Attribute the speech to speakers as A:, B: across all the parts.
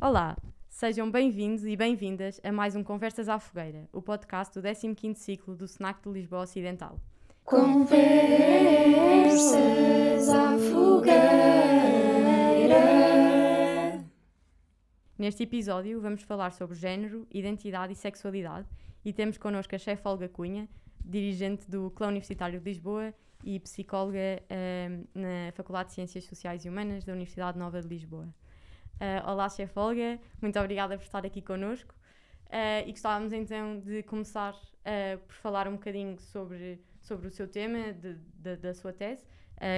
A: Olá, sejam bem-vindos e bem-vindas a mais um Conversas à Fogueira, o podcast do 15º ciclo do SNAC de Lisboa Ocidental.
B: Conversas à Fogueira.
A: Neste episódio vamos falar sobre género, identidade e sexualidade e temos connosco a chefe Olga Cunha, dirigente do Clã Universitário de Lisboa e psicóloga eh, na Faculdade de Ciências Sociais e Humanas da Universidade Nova de Lisboa. Uh, olá, chefe Olga, muito obrigada por estar aqui connosco. Uh, e gostávamos então de começar uh, por falar um bocadinho sobre, sobre o seu tema, de, de, da sua tese,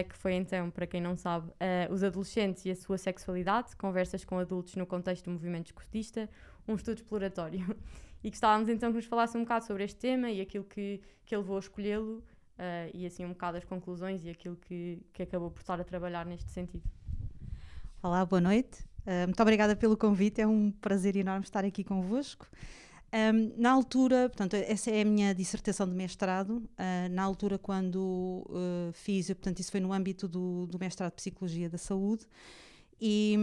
A: que foi então, para quem não sabe, os adolescentes e a sua sexualidade, conversas com adultos no contexto do movimento escotista, um estudo exploratório. e gostávamos então que nos falasse um bocado sobre este tema e aquilo que, que levou a escolhê-lo, e assim um bocado as conclusões e aquilo que, que acabou por estar a trabalhar neste sentido.
C: Olá, boa noite. Uh, muito obrigada pelo convite, é um prazer enorme estar aqui convosco. Um, na altura, portanto, essa é a minha dissertação de mestrado. Uh, na altura, quando uh, fiz, portanto, isso foi no âmbito do, do mestrado de Psicologia da Saúde, e,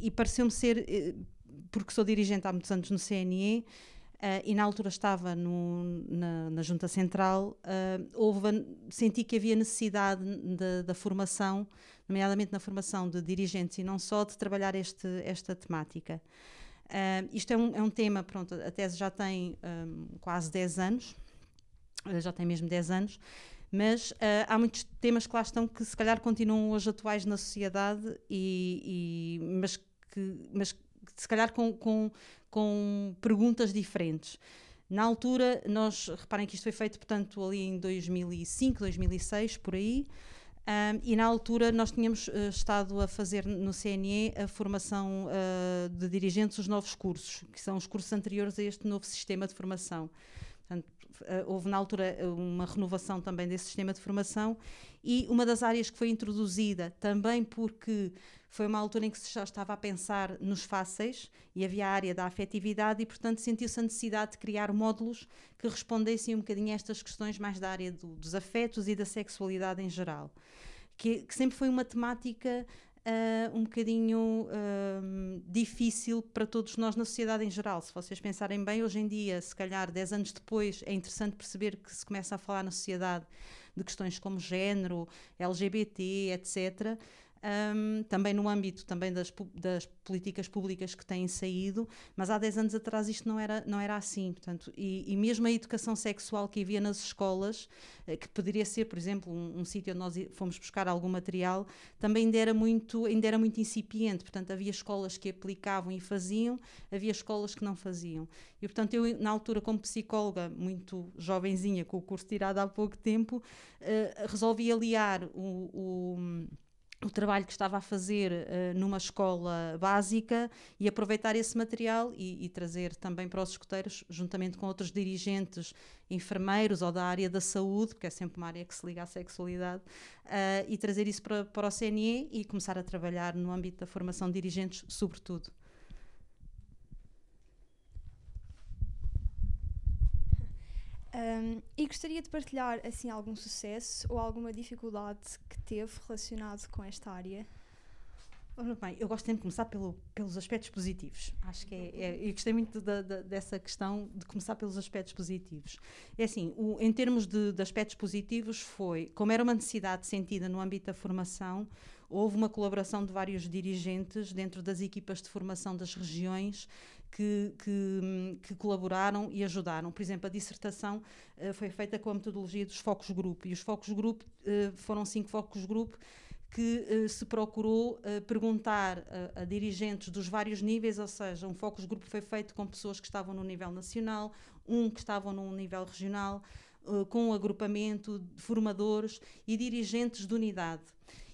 C: e pareceu-me ser, eh, porque sou dirigente há muitos anos no CNE, Uh, e na altura estava no, na, na, Junta Central, uh, houve, senti que havia necessidade de, da formação, nomeadamente na formação de dirigentes e não só, de trabalhar este, esta temática. Uh, isto é um, é um tema, pronto, a tese já tem um, quase 10 anos, já tem mesmo 10 anos, mas há muitos temas que lá estão que se calhar continuam hoje atuais na sociedade, e, e mas que, mas se calhar com, com, com perguntas diferentes. Na altura, nós, reparem que isto foi feito, portanto, ali em 2005, 2006, por aí, um, e na altura nós tínhamos uh, estado a fazer no CNE a formação uh, de dirigentes, os novos cursos, que são os cursos anteriores a este novo sistema de formação. Portanto, houve na altura uma renovação também desse sistema de formação e uma das áreas que foi introduzida também porque foi uma altura em que se já estava a pensar nos fáceis e havia a área da afetividade e, portanto, sentiu-se a necessidade de criar módulos que respondessem um bocadinho a estas questões mais da área do, dos afetos e da sexualidade em geral. Que, que sempre foi uma temática Uh, um bocadinho uh, difícil para todos nós na sociedade em geral. Se vocês pensarem bem, hoje em dia, se calhar 10 anos depois, é interessante perceber que se começa a falar na sociedade de questões como género, LGBT, etc um, também no âmbito também das, das políticas públicas que têm saído, mas há 10 anos atrás isto não era, não era assim. Portanto, e, e mesmo a educação sexual que havia nas escolas, eh, que poderia ser, por exemplo, um, um sítio onde nós fomos buscar algum material, também ainda era, muito, ainda era muito incipiente. Portanto, havia escolas que aplicavam e faziam, havia escolas que não faziam. E, portanto, eu, na altura, como psicóloga, muito jovenzinha, com o curso tirado há pouco tempo, uh, resolvi aliar o, o o trabalho que estava a fazer uh, numa escola básica e aproveitar esse material e, e, trazer também para os escuteiros, juntamente com outros dirigentes, enfermeiros ou da área da saúde, porque é sempre uma área que se liga à sexualidade, uh, e trazer isso para, para o CNE e começar a trabalhar no âmbito da formação de dirigentes, sobretudo.
D: Um, e gostaria de partilhar assim algum sucesso ou alguma dificuldade que teve relacionado com esta área?
C: bem, eu gosto sempre de começar pelo, pelos aspectos positivos. Acho que é, é eu gostei muito dessa questão de começar pelos aspectos positivos. É assim, o, em termos de, de aspectos positivos, foi como era uma necessidade sentida no âmbito da formação, houve uma colaboração de vários dirigentes dentro das equipas de formação das regiões que, que, que, colaboraram e ajudaram. Por exemplo, a dissertação uh, foi feita com a metodologia dos focos grupo e os focos grupo uh, foram cinco focos grupo que uh, se procurou perguntar a, dirigentes dos vários níveis, ou seja, um focus grupo foi feito com pessoas que estavam no nível nacional, um que estavam no nível regional, com um agrupamento de formadores e dirigentes de unidade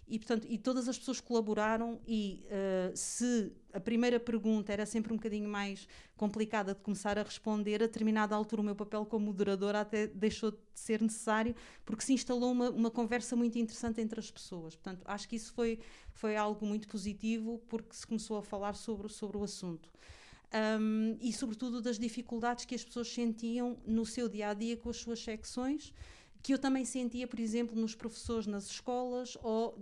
C: e portanto e todas as pessoas colaboraram e uh, se a primeira pergunta era sempre um bocadinho mais complicada de começar a responder a determinada altura o meu papel como moderadora até deixou de ser necessário porque se instalou uma, uma conversa muito interessante entre as pessoas. Portanto acho que isso foi foi algo muito positivo porque se começou a falar sobre sobre o assunto. Um, e sobretudo das dificuldades que as pessoas sentiam no seu dia a dia com as suas secções que eu também sentia, por exemplo, nos professores nas escolas ou,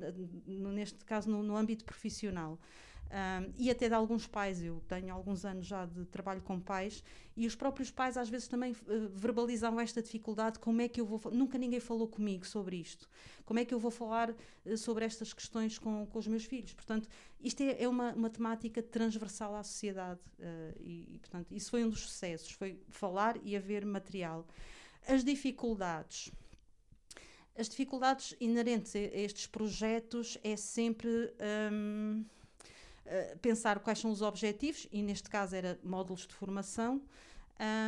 C: neste caso, no, no âmbito profissional. Um, e até de alguns pais. Eu tenho alguns anos já de trabalho com pais e os próprios pais às vezes também uh, verbalizavam esta dificuldade: como é que eu vou. Nunca ninguém falou comigo sobre isto. Como é que eu vou falar uh, sobre estas questões com, com os meus filhos? Portanto, isto é, é uma, uma temática transversal à sociedade uh, e, e, portanto, isso foi um dos sucessos: foi falar e haver material. As dificuldades. As dificuldades inerentes a estes projetos é sempre. Um, eh, pensar quais são os objetivos, e neste caso era módulos de formação.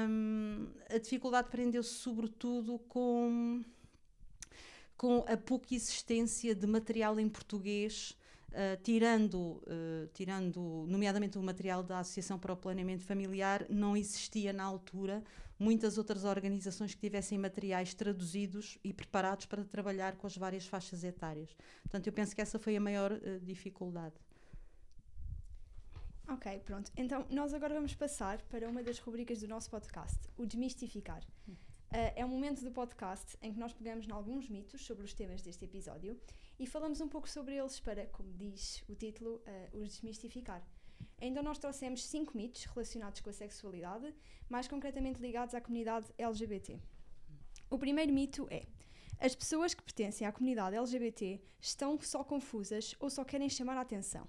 C: Um, a dificuldade prendeu-se sobretudo com, com a pouca existência de material em português, uh, tirando, uh, tirando, nomeadamente o material da Associação para o Planeamento Familiar, não existia na altura muitas outras organizações que tivessem materiais traduzidos e preparados para trabalhar com as várias faixas etárias. Portanto, eu penso que essa foi a maior uh, dificuldade.
D: Ok, pronto. Então, nós agora vamos passar para uma das rubricas do nosso podcast, o Desmistificar. Uh, é um momento do podcast em que nós pegamos em alguns mitos sobre os temas deste episódio e falamos um pouco sobre eles para, como diz o título, uh, os desmistificar. Então, nós trouxemos cinco mitos relacionados com a sexualidade, mais concretamente ligados à comunidade LGBT. O primeiro mito é: as pessoas que pertencem à comunidade LGBT estão só confusas ou só querem chamar a atenção.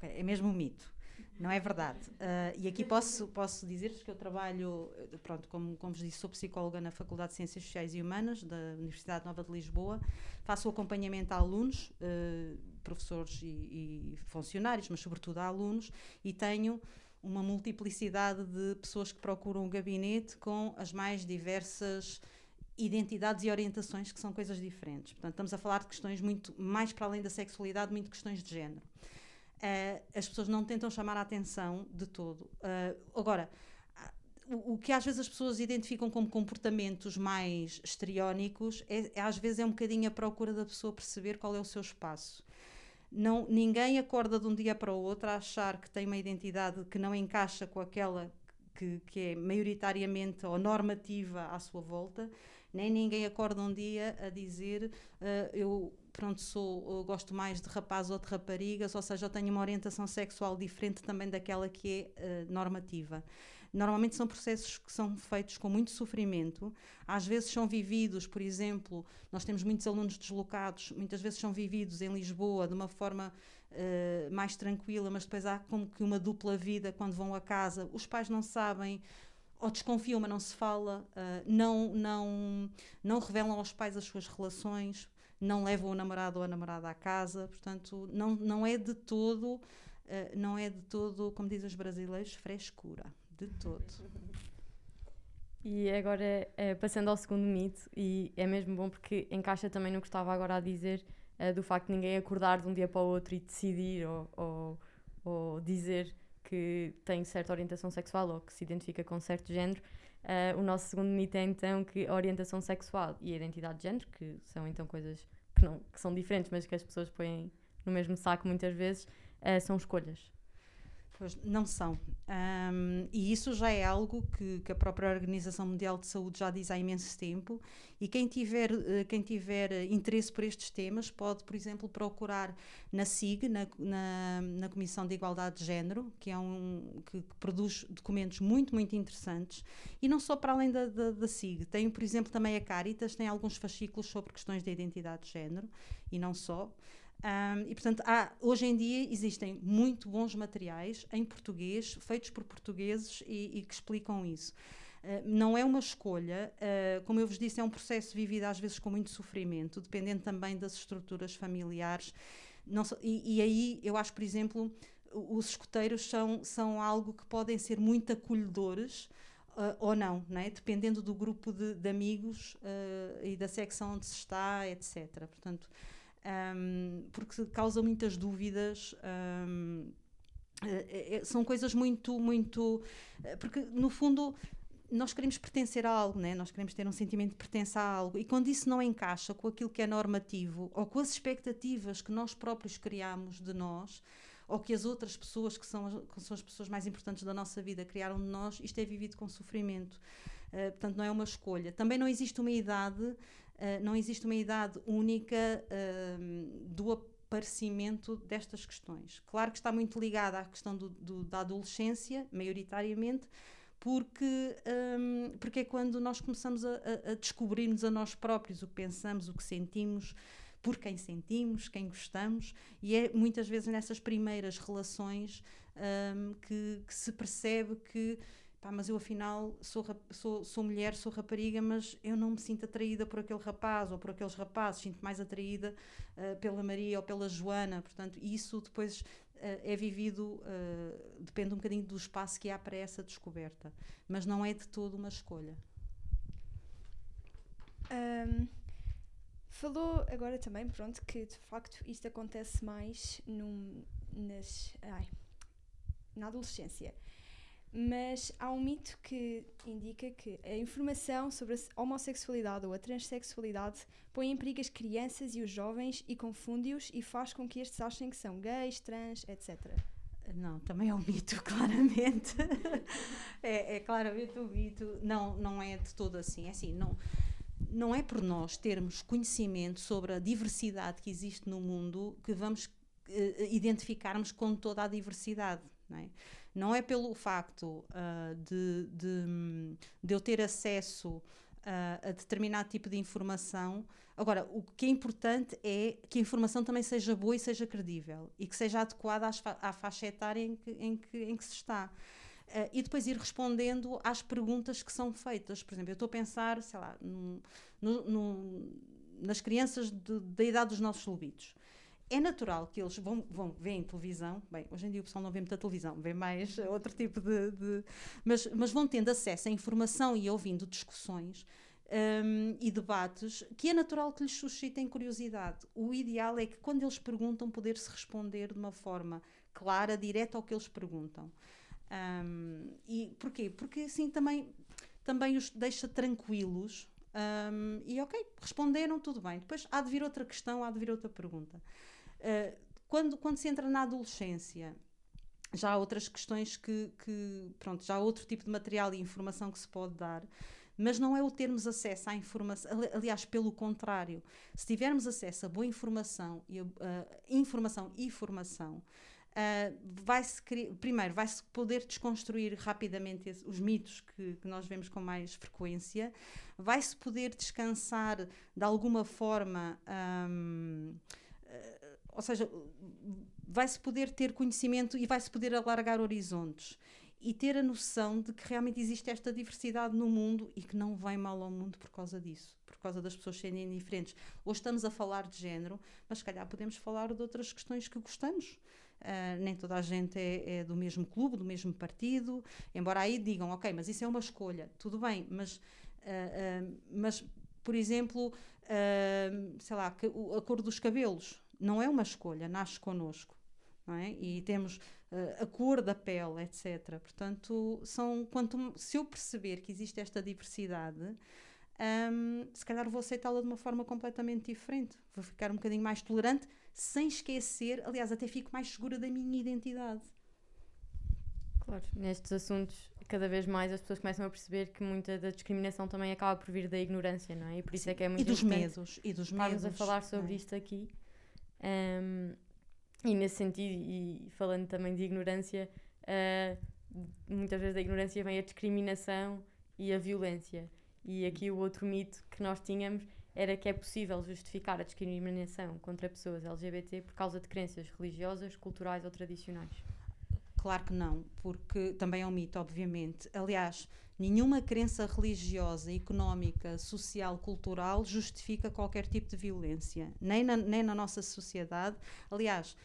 C: É mesmo um mito. Não é verdade. Uh, e aqui posso, posso dizer-vos que eu trabalho, pronto, como, como vos disse, sou psicóloga na Faculdade de Ciências Sociais e Humanas da Universidade Nova de Lisboa. Faço acompanhamento a alunos, uh, professores e, e, funcionários, mas sobretudo a alunos, e tenho uma multiplicidade de pessoas que procuram o gabinete com as mais diversas identidades e orientações que sam coisas diferentes. Portanto, estamos a falar de questões muito mais para além da sexualidade, muito questões de género. Uh, as pessoas não tentam chamar a atenção de todo. Uh, agora, o, que às vezes as pessoas identificam como comportamentos mais estriónicos, é, é, às vezes é um bocadinho a procura da pessoa perceber qual é o seu espaço. Não, ninguém acorda de um dia para o outro a achar que tem uma identidade que não encaixa com aquela que, que é maioritariamente ou normativa à sua volta, nem ninguém acorda um dia a dizer uh, eu pronto, sou, gosto mais de rapazes ou de raparigas, ou seja, eu tenho uma orientação sexual diferente também daquela que é uh, normativa. Normalmente são processos que são feitos com muito sofrimento, às vezes são vividos, por exemplo, nós temos muitos alunos deslocados, muitas vezes são vividos em Lisboa de uma forma uh, mais tranquila, mas depois há como que uma dupla vida quando vão a casa, os pais não sabem ou desconfiam, mas não se fala, uh, não, não, não revelam aos pais as suas relações, não levam o namorado ou a namorada à casa, portanto, não, não é de todo, uh, não é de todo, como dizem os brasileiros, frescura, de todo.
A: E agora, uh, passando ao segundo mito, e é mesmo bom porque encaixa também no que estava agora a dizer, uh, do facto de ninguém acordar de um dia para o outro e decidir ou, ou, ou dizer que tem certa orientação sexual ou que se identifica com certo género. Uh, o nosso segundo mito é então que a orientação sexual e a identidade de género, que são então coisas que, não, que são diferentes, mas que as pessoas põem no mesmo saco muitas vezes, são escolhas.
C: Pois não são. Um, e isso já é algo que, que, a própria Organização Mundial de Saúde já diz há imenso tempo. E quem tiver, uh, quem tiver interesse por estes temas pode, por exemplo, procurar na SIG, na, na, na Comissão de Igualdade de Género, que, é um, que, que, produz documentos muito, muito interessantes. E não só para além da, da, da SIG. Tem, por exemplo, também a Caritas, tem alguns fascículos sobre questões de identidade de género, e não só. Um, e portanto, há, hoje em dia existem muito bons materiais em português, feitos por portugueses e, e que explicam isso. Uh, não é uma escolha, uh, como eu vos disse, é um processo vivido às vezes com muito sofrimento, dependendo também das estruturas familiares. So, e, e, aí eu acho, por exemplo, os escuteiros são, são algo que podem ser muito acolhedores. Uh, ou não, não é? dependendo do grupo de, de amigos e da secção onde se está, etc. Portanto, um, porque causa muitas dúvidas. Um, é, é, são coisas muito, muito. Eh, porque, no fundo, nós queremos pertencer a algo, né? nós queremos ter um sentimento de pertença a algo, e quando isso não encaixa com aquilo que é normativo ou com as expectativas que nós próprios criamos de nós, ou que as outras pessoas que são, que são as pessoas mais importantes da nossa vida criaram de nós, isto é vivido com sofrimento. Uh, portanto, não é uma escolha. Também não existe uma idade uh, não existe uma idade única uh, do parecimento destas questões. Claro que está muito ligada à questão do, do, da adolescência, maioritariamente, porque, um, porque é quando nós começamos a, a, a descobrir-nos a nós próprios o que pensamos, o que sentimos, por quem sentimos, quem gostamos, e é muitas vezes nessas primeiras relações um, que, que, se percebe que. Pá, mas eu afinal sou, sou, sou mulher, sou rapariga, mas eu não me sinto atraída por aquele rapaz ou por aqueles rapazes, sinto mais atraída uh, pela Maria ou pela Joana. Portanto, isso depois Uh, é vivido, uh, depende um bocadinho do espaço que há para essa descoberta, mas não é de todo uma escolha.
D: Um, falou agora também, pronto, que de facto isto acontece mais num, nas, ai, na adolescência. Mas há um mito que indica que a informação sobre a homossexualidade ou a transexualidade põe em perigo as crianças e os jovens e confunde-os e faz com que estes achem que são gays, trans, etc.
C: Não, também é um mito, claramente. é, é claramente um mito. Não, não é de todo assim. É assim, não, não é por nós termos conhecimento sobre a diversidade que existe no mundo que vamos uh, identificarmos com toda a diversidade. Não é? Não é pelo facto uh, de, de, de, eu ter acesso uh, a determinado tipo de informação. Agora, o que é importante é que a informação também seja boa e seja credível e que seja adequada fa à faixa etária em que, em que, em que se está. Uh, e depois ir respondendo às perguntas que são feitas. Por exemplo, eu estou a pensar, sei lá, no, no, nas crianças de, da idade dos nossos lobitos é natural que eles vão, vão veem televisão, bem, hoje em dia o pessoal não vê muita televisão, vê mais outro tipo de. de mas, mas vão tendo acesso à informação e ouvindo discussões um, e debates que é natural que lhes suscitem curiosidade. O ideal é que quando eles perguntam, poder-se responder de uma forma clara, direta ao que eles perguntam. Um, e porquê? Porque assim também, também os deixa tranquilos. Um, e ok, responderam, tudo bem. Depois há de vir outra questão, há de vir outra pergunta. Uh, quando, quando se entra na adolescência, já há outras questões que, que, pronto, já há outro tipo de material e informação que se pode dar, mas não é o termos acesso à informação, aliás, pelo contrário, se tivermos acesso a boa informação, e, uh, informação e formação, Uh, vai-se primeiro vai-se poder desconstruir rapidamente esse, os mitos que, que, nós vemos com mais frequência, vai-se poder descansar de alguma forma um, ou seja, vai-se poder ter conhecimento e vai-se poder alargar horizontes e ter a noção de que realmente existe esta diversidade no mundo e que não vem mal ao mundo por causa disso, por causa das pessoas serem diferentes. Hoje estamos a falar de género, mas se calhar podemos falar de outras questões que gostamos. Uh, nem toda a gente é, é, do mesmo clube, do mesmo partido, embora aí digam, ok, mas isso é uma escolha, tudo bem, mas, uh, uh, mas por exemplo, sei lá, a cor dos cabelos não é uma escolha, nasce connosco. Não é? E temos uh, a cor da pele, etc. Portanto, são, quanto, se eu perceber que existe esta diversidade, um, se calhar vou aceitá-la de uma forma completamente diferente. Vou ficar um bocadinho mais tolerante, sem esquecer, aliás, até fico mais segura da minha identidade.
A: Claro, nestes assuntos, cada vez mais as pessoas começam a perceber que muita da discriminação também acaba por vir da ignorância, não é? E por isso é que é muito
C: e dos medos E dos medos.
A: a falar sobre é? isto aqui. Um, e nesse sentido, e falando também de ignorância, uh, muitas vezes da ignorância vem a discriminação e a violência. E aqui o outro mito que nós tínhamos era que é possível justificar a discriminação contra pessoas LGBT por causa de crenças religiosas, culturais ou tradicionais.
C: Claro que não, porque também é um mito, obviamente. Aliás, nenhuma crença religiosa, económica, social, cultural justifica qualquer tipo de violência, nem na, nem na nossa sociedade. Aliás,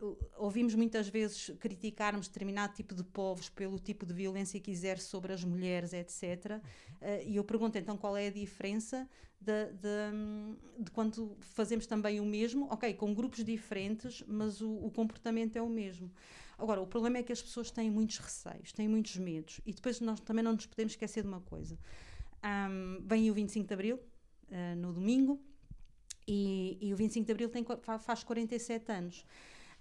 C: uh, uh, ouvimos muitas vezes criticarmos determinado tipo de povos pelo tipo de violência que exerce sobre as mulheres, etc. Uh, e eu pergunto então qual é a diferença de, de, de, quando fazemos também o mesmo, ok, com grupos diferentes, mas o, o comportamento é o mesmo. Agora, o problema é que as pessoas têm muitos receios, têm muitos medos. E depois nós também não nos podemos esquecer de uma coisa. Um, vem o 25 de Abril, uh, no domingo, e, e, o 25 de Abril tem, faz 47 anos.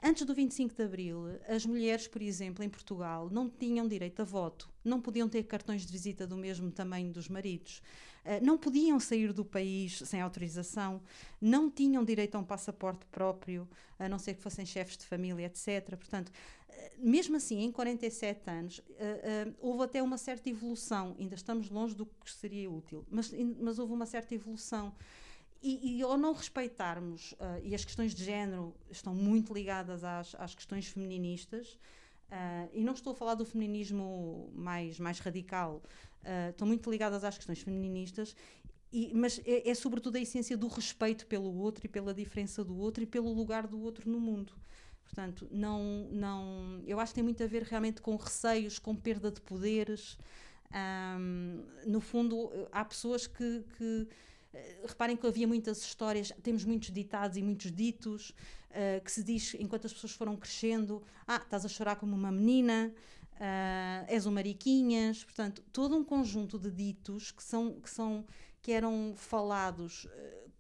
C: Antes do 25 de Abril, as mulheres, por exemplo, em Portugal, não tinham direito a voto, não podiam ter cartões de visita do mesmo tamanho dos maridos, uh, não podiam sair do país sem autorização, não tinham direito a um passaporte próprio, a não ser que fossem chefes de família, etc. Portanto, mesmo assim, em 47 anos, uh, houve até uma certa evolução. Ainda estamos longe do que seria útil, mas, mas houve uma certa evolução. E, e ao não respeitarmos, uh, e as questões de género estão muito ligadas às, às questões feministas, e não estou a falar do feminismo mais, mais radical, estão muito ligadas às questões feministas, e, mas é, é sobretudo a essência do respeito pelo outro e pela diferença do outro e pelo lugar do outro no mundo. Portanto, não, não, eu acho que tem muito a ver realmente com receios, com perda de poderes. Um, no fundo, há pessoas que, que uh, reparem que havia muitas histórias, temos muitos ditados e muitos ditos uh, que se diz enquanto as pessoas foram crescendo: ah, estás a chorar como uma menina, uh, és um mariquinhas. Portanto, todo um conjunto de ditos que são que são que eram falados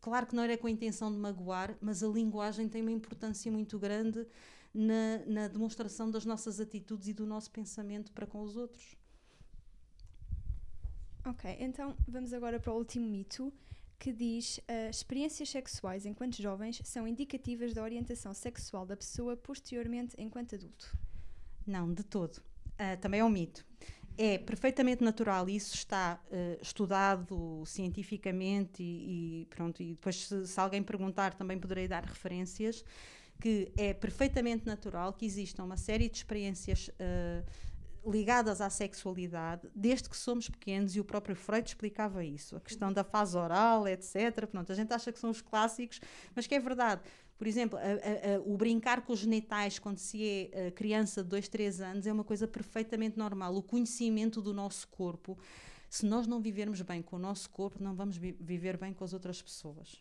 C: Claro que não era com a intenção de magoar, mas a linguagem tem uma importância muito grande na, na demonstração das nossas atitudes e do nosso pensamento para com os outros.
D: Ok, então vamos agora para o último mito que diz uh, experiências sexuais enquanto jovens são indicativas da orientação sexual da pessoa posteriormente enquanto adulto.
C: Não, de todo. Uh, também é um mito é perfeitamente natural isso está uh, estudado cientificamente e, e, pronto e depois se, se, alguém perguntar também poderei dar referências que é perfeitamente natural que existam uma série de experiências uh, ligadas à sexualidade desde que somos pequenos e o próprio Freud explicava isso a questão da fase oral etc pronto a gente acha que são os clássicos mas que é verdade por exemplo, a, a, a, o brincar com os genitais quando se é criança de 2, 3 anos é uma coisa perfeitamente normal. O conhecimento do nosso corpo, se nós não vivermos bem com o nosso corpo, não vamos vi viver bem com as outras pessoas.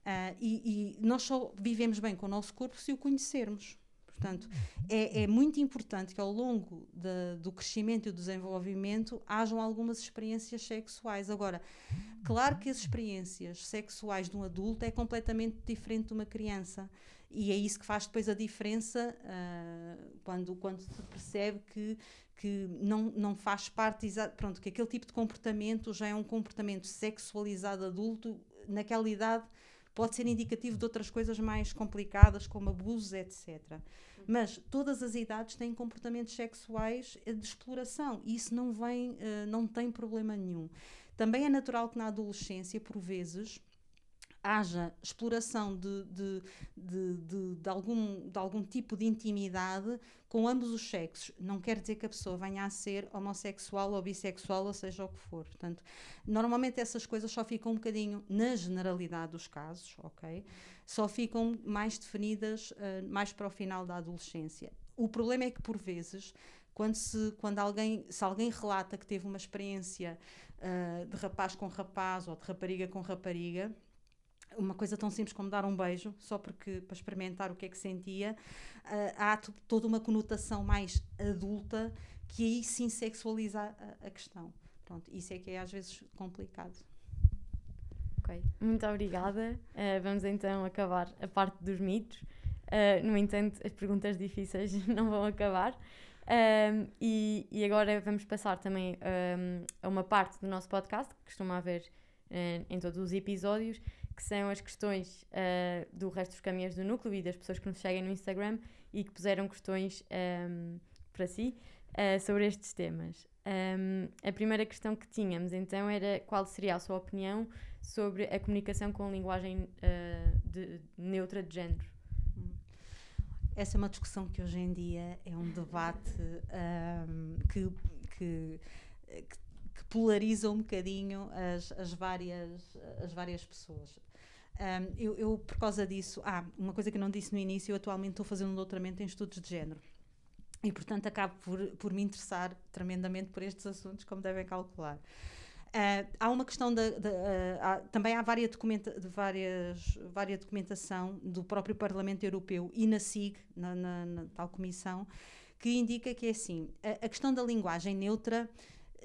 C: Uh, e, e nós só vivemos bem com o nosso corpo se o conhecermos. Portanto, é, é muito importante que ao longo de, do crescimento e do desenvolvimento hajam algumas experiências sexuais. Agora, claro que as experiências sexuais de um adulto é completamente diferente de uma criança. E é isso que faz depois a diferença uh, quando, quando se percebe que, que não, não faz parte, pronto, que aquele tipo de comportamento já é um comportamento sexualizado adulto naquela idade pode ser indicativo de outras coisas mais complicadas, como abusos, etc. Mas todas as idades têm comportamentos sexuais de exploração e isso não vem, uh, não tem problema nenhum. Também é natural que na adolescência, por vezes, haja exploração de, de, de, de, algum, de algum tipo de intimidade com ambos os sexos. Não quer dizer que a pessoa venha a ser homossexual ou bissexual, ou seja o que for. Portanto, normalmente essas coisas só ficam um bocadinho, na generalidade dos casos, ok? Só ficam mais definidas uh, mais para o final da adolescência. O problema é que, por vezes, quando, se, quando alguém, se alguém relata que teve uma experiência uh, de rapaz com rapaz ou de rapariga com rapariga, uma coisa tão simples como dar um beijo, só porque para experimentar o que é que sentia, uh, há toda uma conotação mais adulta que aí sim sexualiza a, a, questão. Pronto, isso é que é às vezes complicado.
A: Ok, muito obrigada. Uh, vamos então acabar a parte dos mitos. Uh, no entanto, as perguntas difíceis não vão acabar. Um, e, e, agora vamos passar também um, a uma parte do nosso podcast que costuma haver em todos os episódios, que são as questões uh, do resto dos caminhos do núcleo e das pessoas que nos seguem no Instagram e que puseram questões um, para si uh, sobre estes temas. Um, a primeira questão que tínhamos então era qual seria a sua opinião sobre a comunicação com linguagem uh, de, neutra de género.
C: Essa é uma discussão que hoje em dia é um debate um, que, que, que polariza um bocadinho as, as, várias, as várias pessoas. Um, eu, eu, por causa disso, ah, uma coisa que eu não disse no início, eu atualmente estou fazendo um doutoramento em estudos de género. E, portanto, acabo por, por me interessar tremendamente por estes assuntos, como devem calcular. Uh, há uma questão de uh, também há várias, documenta, de várias, várias documentação do próprio Parlamento Europeu e na SIG, na, na, na tal comissão, que indica que é assim, a, a questão da linguagem neutra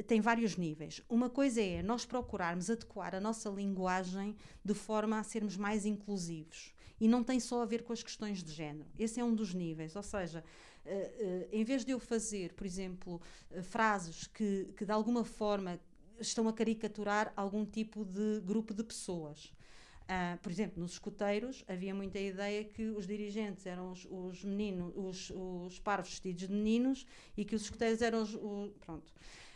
C: tem vários níveis. Uma coisa é nós procurarmos adequar a nossa linguagem de forma a sermos mais inclusivos. E não tem só a ver com as questões de género. Esse é um dos níveis. Ou seja, uh, uh, em vez de eu fazer, por exemplo, uh, frases que, que de alguma forma estão a caricaturar algum tipo de grupo de pessoas. Uh, por exemplo, nos escuteiros havia muita ideia que os dirigentes eram os, os meninos, os, os parvos vestidos de meninos e que os escuteiros eram os. O, pronto.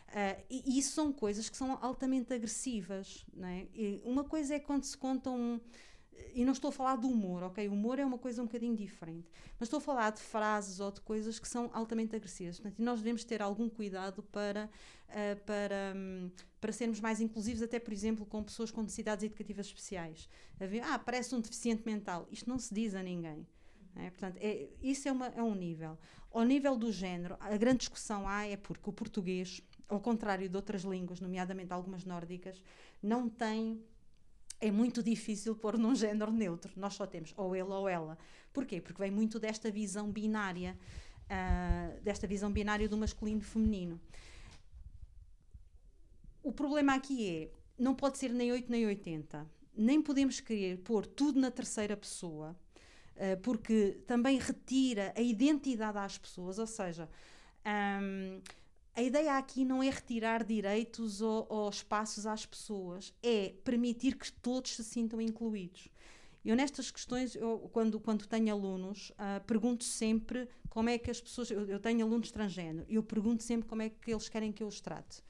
C: Uh, e isso são coisas que são altamente agressivas. Não é? E uma coisa é quando se contam e não estou a falar do humor, ok? O humor é uma coisa um bocadinho diferente. Mas estou a falar de frases ou de coisas que são altamente agressivas. Portanto, nós devemos ter algum cuidado para, uh, para, um, para sermos mais inclusivos, até, por exemplo, com pessoas com necessidades educativas especiais. Ah, parece um deficiente mental. Isto não se diz a ninguém. É? Portanto, é, isso é, uma, é um nível. Ao nível do género, a grande discussão há é porque o português, ao contrário de outras línguas, nomeadamente algumas nórdicas, não tem é muito difícil pôr num género neutro. Nós só temos ou ele ou ela. Porquê? Porque vem muito desta visão binária, uh, desta visão binária do masculino e feminino. O problema aqui é, não pode ser nem 8 nem 80. Nem podemos querer pôr tudo na terceira pessoa, uh, porque também retira a identidade às pessoas, ou seja, um, a ideia aqui não é retirar direitos ou, ou, espaços às pessoas, é permitir que todos se sintam incluídos. Eu nestas questões, eu, quando, quando tenho alunos, uh, pergunto sempre como é que as pessoas. Eu, eu tenho alunos transgênero, eu pergunto sempre como é que eles querem que eu os trate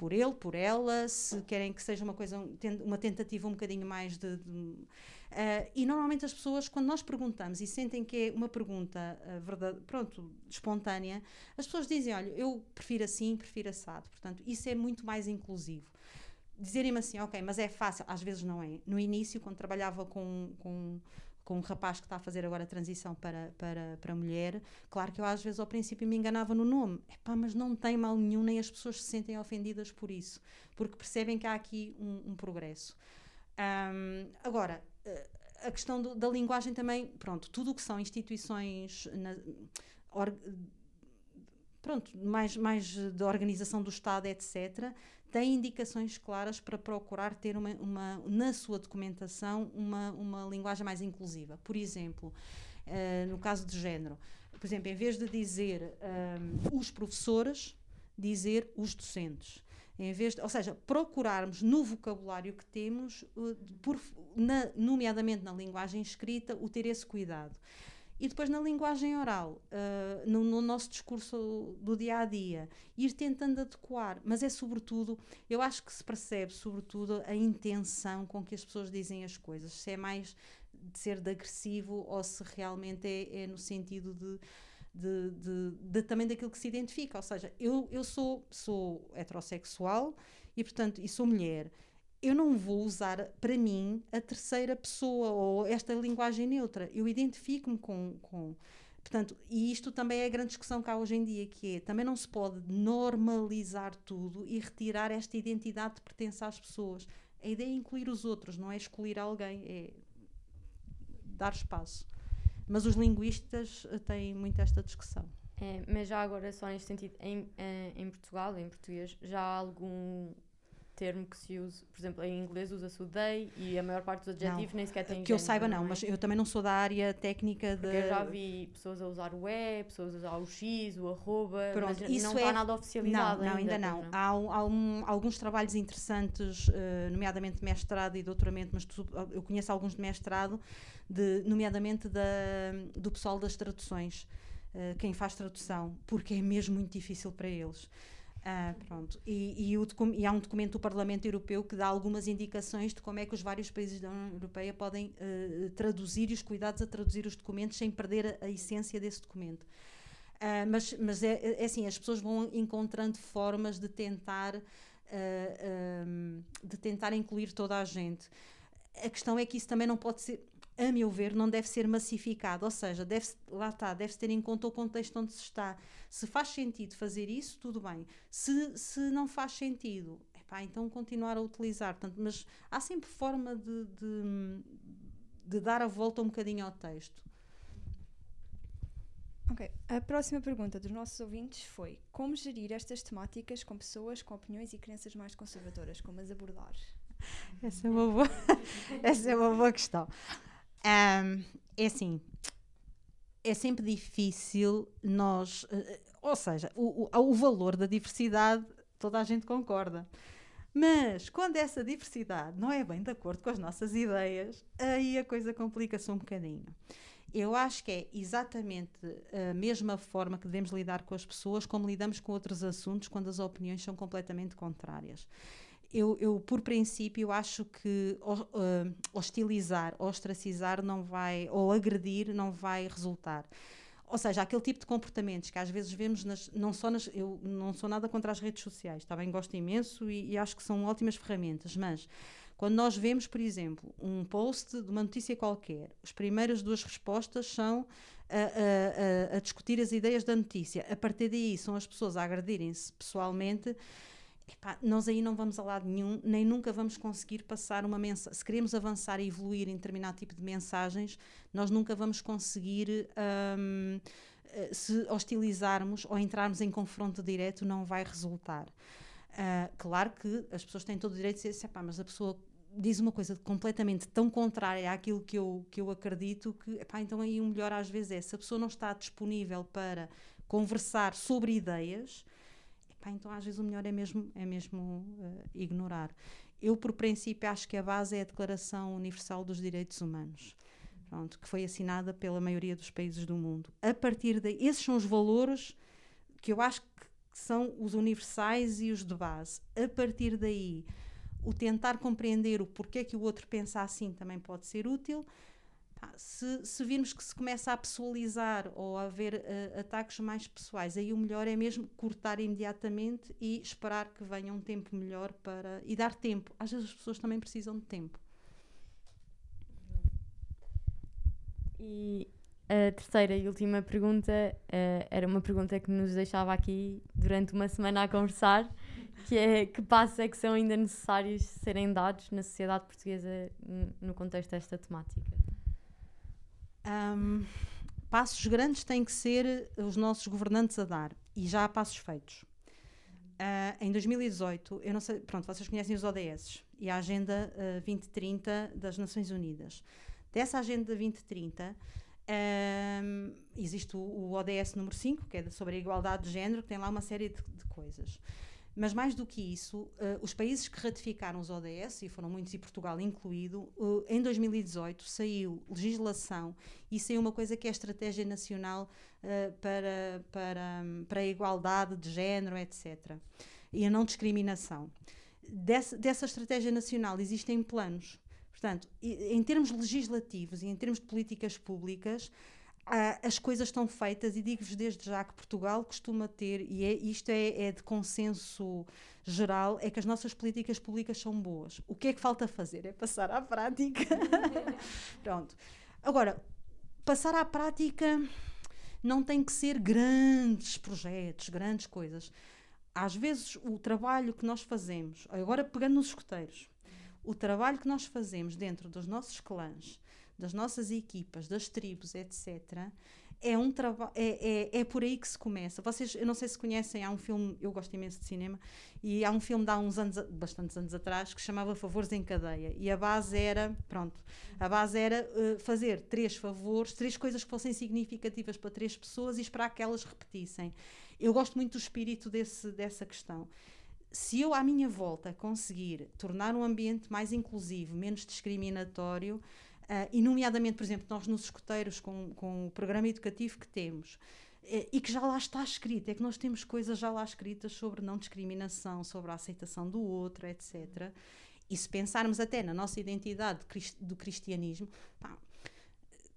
C: por ele, por ela, se querem que seja uma coisa, uma tentativa um bocadinho mais de. de uh, e normalmente as pessoas, quando nós perguntamos e sentem que é uma pergunta uh, verdade, pronto, espontânea, as pessoas dizem: olha, eu prefiro assim, prefiro assado. Portanto, isso é muito mais inclusivo. Dizerem-me assim, ok, mas é fácil, às vezes não é. No início, quando trabalhava com, com com um rapaz que está a fazer agora a transição para, para, para mulher, claro que eu às vezes ao princípio me enganava no nome, Epá, mas não tem mal nenhum, nem as pessoas se sentem ofendidas por isso, porque percebem que há aqui um, um progresso. Um, agora, a questão do, da linguagem também, pronto, tudo o que são instituições na, or, pronto, mais, mais de organização do Estado, etc., tem indicações claras para procurar ter uma, uma, na sua documentação uma, uma linguagem mais inclusiva. Por exemplo, uh, no caso de género, por exemplo, em vez de dizer um, os professores, dizer os docentes. Em vez de, ou seja, procurarmos no vocabulário que temos, uh, por, na, nomeadamente na linguagem escrita, o ter esse cuidado. E depois na linguagem oral, uh, no, no, nosso discurso do dia a dia, ir tentando adequar. Mas é sobretudo, eu acho que se percebe sobretudo a intenção com que as pessoas dizem as coisas. Se é mais de ser de agressivo ou se realmente é, é no sentido de, de, de, de, também daquilo que se identifica. Ou seja, eu, eu sou, sou heterossexual e, portanto, e sou mulher eu não vou usar para mim a terceira pessoa ou esta linguagem neutra. Eu identifico-me com, com. Portanto, e isto também é a grande discussão que há hoje em dia, que é também não se pode normalizar tudo e retirar esta identidade de pertença às pessoas. A ideia é incluir os outros, não é excluir alguém, é dar espaço. Mas os linguistas eh, têm muito esta discussão.
A: É, mas já agora, só neste sentido, em, eh, em Portugal, em português, já há algum termo que se usa, por exemplo, em inglês usa-se o they e a maior parte dos adjetivos
C: não.
A: nem sequer tem
C: Que eu saiba, não,
A: é?
C: mas eu também não sou da área técnica de.
A: Porque eu já vi pessoas a usar o é, pessoas a usar o x, o arroba,
C: Pronto,
A: mas
C: isso
A: não
C: é...
A: está nada oficializado.
C: Não, não ainda, não. não. Há, um, há um, alguns trabalhos interessantes, uh, nomeadamente mestrado e doutoramento, mas tu, eu conheço alguns de mestrado, de, nomeadamente da, do pessoal das traduções. Uh, quem faz tradução, porque é mesmo muito difícil para eles. Ah, pronto. E, e, o, e, há um documento do Parlamento Europeu que dá algumas indicações de como é que os vários países da União Europeia podem uh, traduzir e os cuidados a traduzir os documentos sem perder a, a essência desse documento. Uh, mas mas é, é, assim, as pessoas vão encontrando formas de tentar, uh, um, de tentar incluir toda a gente. A questão é que isso também não pode ser a meu ver, não deve ser massificado, ou seja, deve lá está, deve-se ter em conta o contexto onde se está. Se faz sentido fazer isso, tudo bem. Se, se não faz sentido, epá, então continuar a utilizar. Portanto, mas há sempre forma de, de, de dar a volta um bocadinho ao texto.
D: Ok. A próxima pergunta dos nossos ouvintes foi: como gerir estas temáticas com pessoas com opiniões e crenças mais conservadoras? Como as abordar?
C: Essa é uma boa, essa é uma boa questão. É assim, é sempre difícil nós, eh, ou seja, o, o, o valor da diversidade toda a gente concorda. Mas quando essa diversidade não é bem de acordo com as nossas ideias, aí a coisa complica-se um bocadinho. Eu acho que é exatamente a mesma forma que devemos lidar com as pessoas como lidamos com outros assuntos quando as opiniões são completamente contrárias. Eu, eu por princípio, acho que uh, hostilizar, ostracizar não vai, ou agredir não vai resultar. Ou seja, aquele tipo de comportamentos que às vezes vemos nas, não só nas, eu não sou nada contra as redes sociais, também gosto imenso e, e, acho que são ótimas ferramentas, mas quando nós vemos, por exemplo, um post de uma notícia qualquer, as primeiras duas respostas são a, a, a discutir as ideias da notícia, a partir daí são as pessoas a agredirem-se pessoalmente epá, nós aí não vamos a lado nenhum, nem nunca vamos conseguir passar uma mensagem. Se queremos avançar e evoluir em determinado tipo de mensagens, nós nunca vamos conseguir. Um, eh, se hostilizarmos ou entrarmos em confronto direto, não vai resultar. Uh, claro que as pessoas têm todo o direito de dizer, mas a pessoa diz uma coisa completamente tão contrária àquilo que eu, que eu acredito que, epá, então aí o melhor às vezes é, se a pessoa não está disponível para conversar sobre ideias, Pá, então às vezes o melhor é mesmo, é mesmo uh, ignorar. Eu, por princípio, acho que a base é a Declaração Universal dos Direitos Humanos, pronto, que foi assinada pela maioria dos países do mundo. A partir daí, esses são os valores que eu acho que são os universais e os de base. A partir daí, o tentar compreender o porquê que o outro pensa assim também pode ser útil se, se virmos que se começa a pessoalizar ou a haver uh, ataques mais pessoais, aí o melhor é mesmo cortar imediatamente e esperar que venha um tempo melhor para. e dar tempo. Às vezes as pessoas também precisam de tempo.
A: E a terceira e última pergunta uh, era uma pergunta que nos deixava aqui durante uma semana a conversar, que é que passos é que são ainda necessários serem dados na sociedade portuguesa no contexto desta temática?
C: Um, passos grandes têm que ser os nossos governantes a dar e já há passos feitos. Uh, em 2018, eu não sei, pronto, vocês conhecem os ODS e a Agenda uh, 2030 das Nações Unidas. Dessa Agenda 2030, um, existe o, o, ODS número 5, que é sobre a igualdade de género, que tem lá uma série de, de coisas. Mas mais do que isso, uh, os países que ratificaram os ODS, e foram muitos e Portugal incluído, uh, em 2018 saiu legislação e saiu uma coisa que é a Estratégia Nacional uh, para, para, para a Igualdade de Género, etc. E a não discriminação. Dessa Estratégia Nacional existem planos. Portanto, em termos legislativos e em termos de políticas públicas, as coisas estão feitas e digo-vos desde já que Portugal costuma ter, e é, isto é, é, de consenso geral, é que as nossas políticas públicas são boas. O que é que falta fazer? É passar à prática. Pronto. Agora, passar à prática não tem que ser grandes projetos, grandes coisas. Às vezes, o trabalho que nós fazemos, agora pegando nos escuteiros, o trabalho que nós fazemos dentro dos nossos clãs, das nossas equipas, das tribos, etc., é um é, é, é por aí que se começa. Vocês, eu não sei se conhecem, há um filme, eu gosto imenso de cinema, e há um filme de há uns anos, bastantes anos atrás, que chamava Favores em Cadeia. E a base era, pronto, a base era uh, fazer três favores, três coisas que fossem significativas para três pessoas e esperar que elas repetissem. Eu gosto muito do espírito desse, dessa questão se eu à minha volta conseguir tornar um ambiente mais inclusivo, menos discriminatório, Uh, e, nomeadamente, por exemplo, nós nos escoteiros, com, com o programa educativo que temos, eh, e que já lá está escrito, é que nós temos coisas já lá escritas sobre não discriminação, sobre a aceitação do outro, etc. E se pensarmos até na nossa identidade do cristianismo, pá,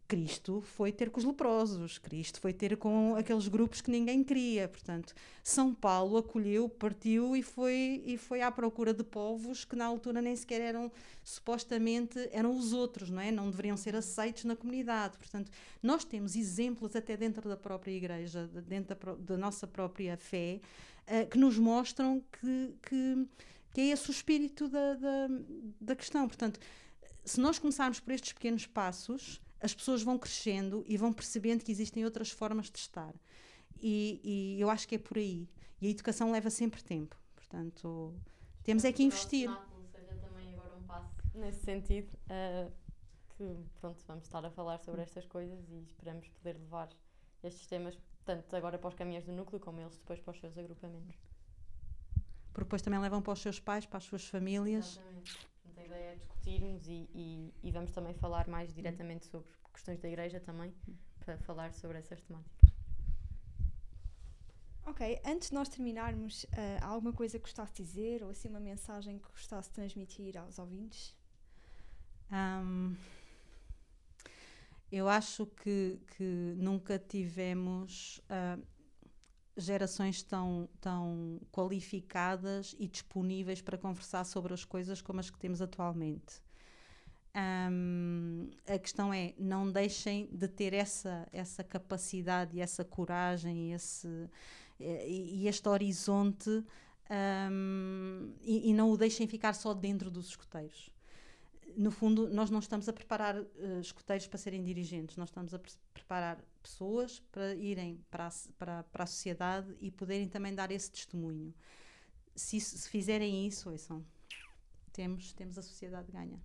C: Cristo foi ter com os leprosos, Cristo foi ter com aqueles grupos que ninguém queria. Portanto, São Paulo acolheu, partiu e foi, e foi à procura de povos que na altura nem sequer eram, supostamente, eram os outros, não é? Não deveriam ser aceitos na comunidade. Portanto, nós temos exemplos até dentro da própria igreja, dentro da, da nossa própria fé, uh, que nos mostram que, que, que, é esse o espírito da, da, da questão. Portanto, se nós começarmos por estes pequenos passos, as pessoas vão crescendo e vão percebendo que existem outras formas de estar. E, e eu acho que é por aí. E a educação leva sempre tempo. Portanto, temos é que investir.
A: seja também agora um passo nesse sentido. Uh, que pronto, vamos estar a falar sobre estas coisas e esperamos poder levar estes temas tanto agora para os caminhões do núcleo como eles depois para os seus agrupamentos.
C: Porque depois também levam para os seus pais, para as suas famílias.
A: Exatamente. A ideia é discutirmos e, e, e, vamos também falar mais diretamente sobre questões da igreja também, para falar sobre essas temáticas.
D: Ok, antes de nós terminarmos, uh, há alguma coisa que gostasse de dizer ou assim uma mensagem que gostasse de transmitir aos ouvintes?
C: Um, eu acho que, que nunca tivemos uh, gerações tão, tão qualificadas e disponíveis para conversar sobre as coisas como as que temos atualmente. Um, a questão é não deixem de ter essa, essa capacidade essa coragem esse, e este horizonte um, e, e, não o deixem ficar só dentro dos escuteiros no fundo, nós não estamos a preparar uh, escuteiros para serem dirigentes, nós estamos a pre preparar pessoas para irem para a, para, para a sociedade e poderem também dar esse testemunho. Se, se fizerem isso, ouçam, temos, temos a sociedade ganha.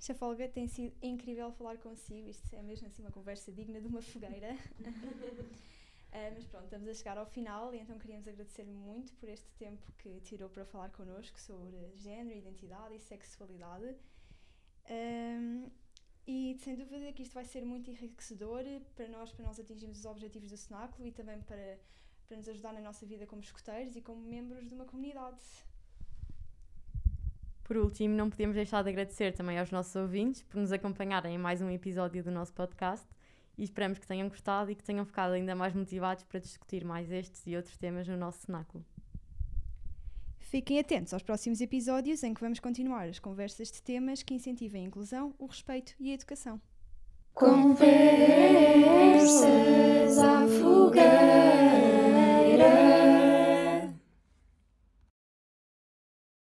D: Chefe Olga, tem sido incrível falar consigo. Isto é mesmo assim uma conversa digna de uma fogueira. Uh, mas pronto, estamos a chegar ao final e então queríamos agradecer-lhe muito por este tempo que tirou para falar connosco sobre género, identidade e sexualidade. Um, e sem dúvida que isto vai ser muito enriquecedor para nós, para nós atingirmos os objetivos do Cenáculo e também para, para nos ajudar na nossa vida como escuteiros e como membros de uma comunidade.
A: Por último, não podíamos deixar de agradecer também aos nossos ouvintes por nos acompanharem em mais um episódio do nosso podcast e esperamos que tenham gostado e que tenham ficado ainda mais motivados para discutir mais estes e outros temas no nosso cenáculo.
D: Fiquem atentos aos próximos episódios em que vamos continuar as conversas de temas que incentivem a inclusão, o respeito e a educação.
B: Conversas à fogueira.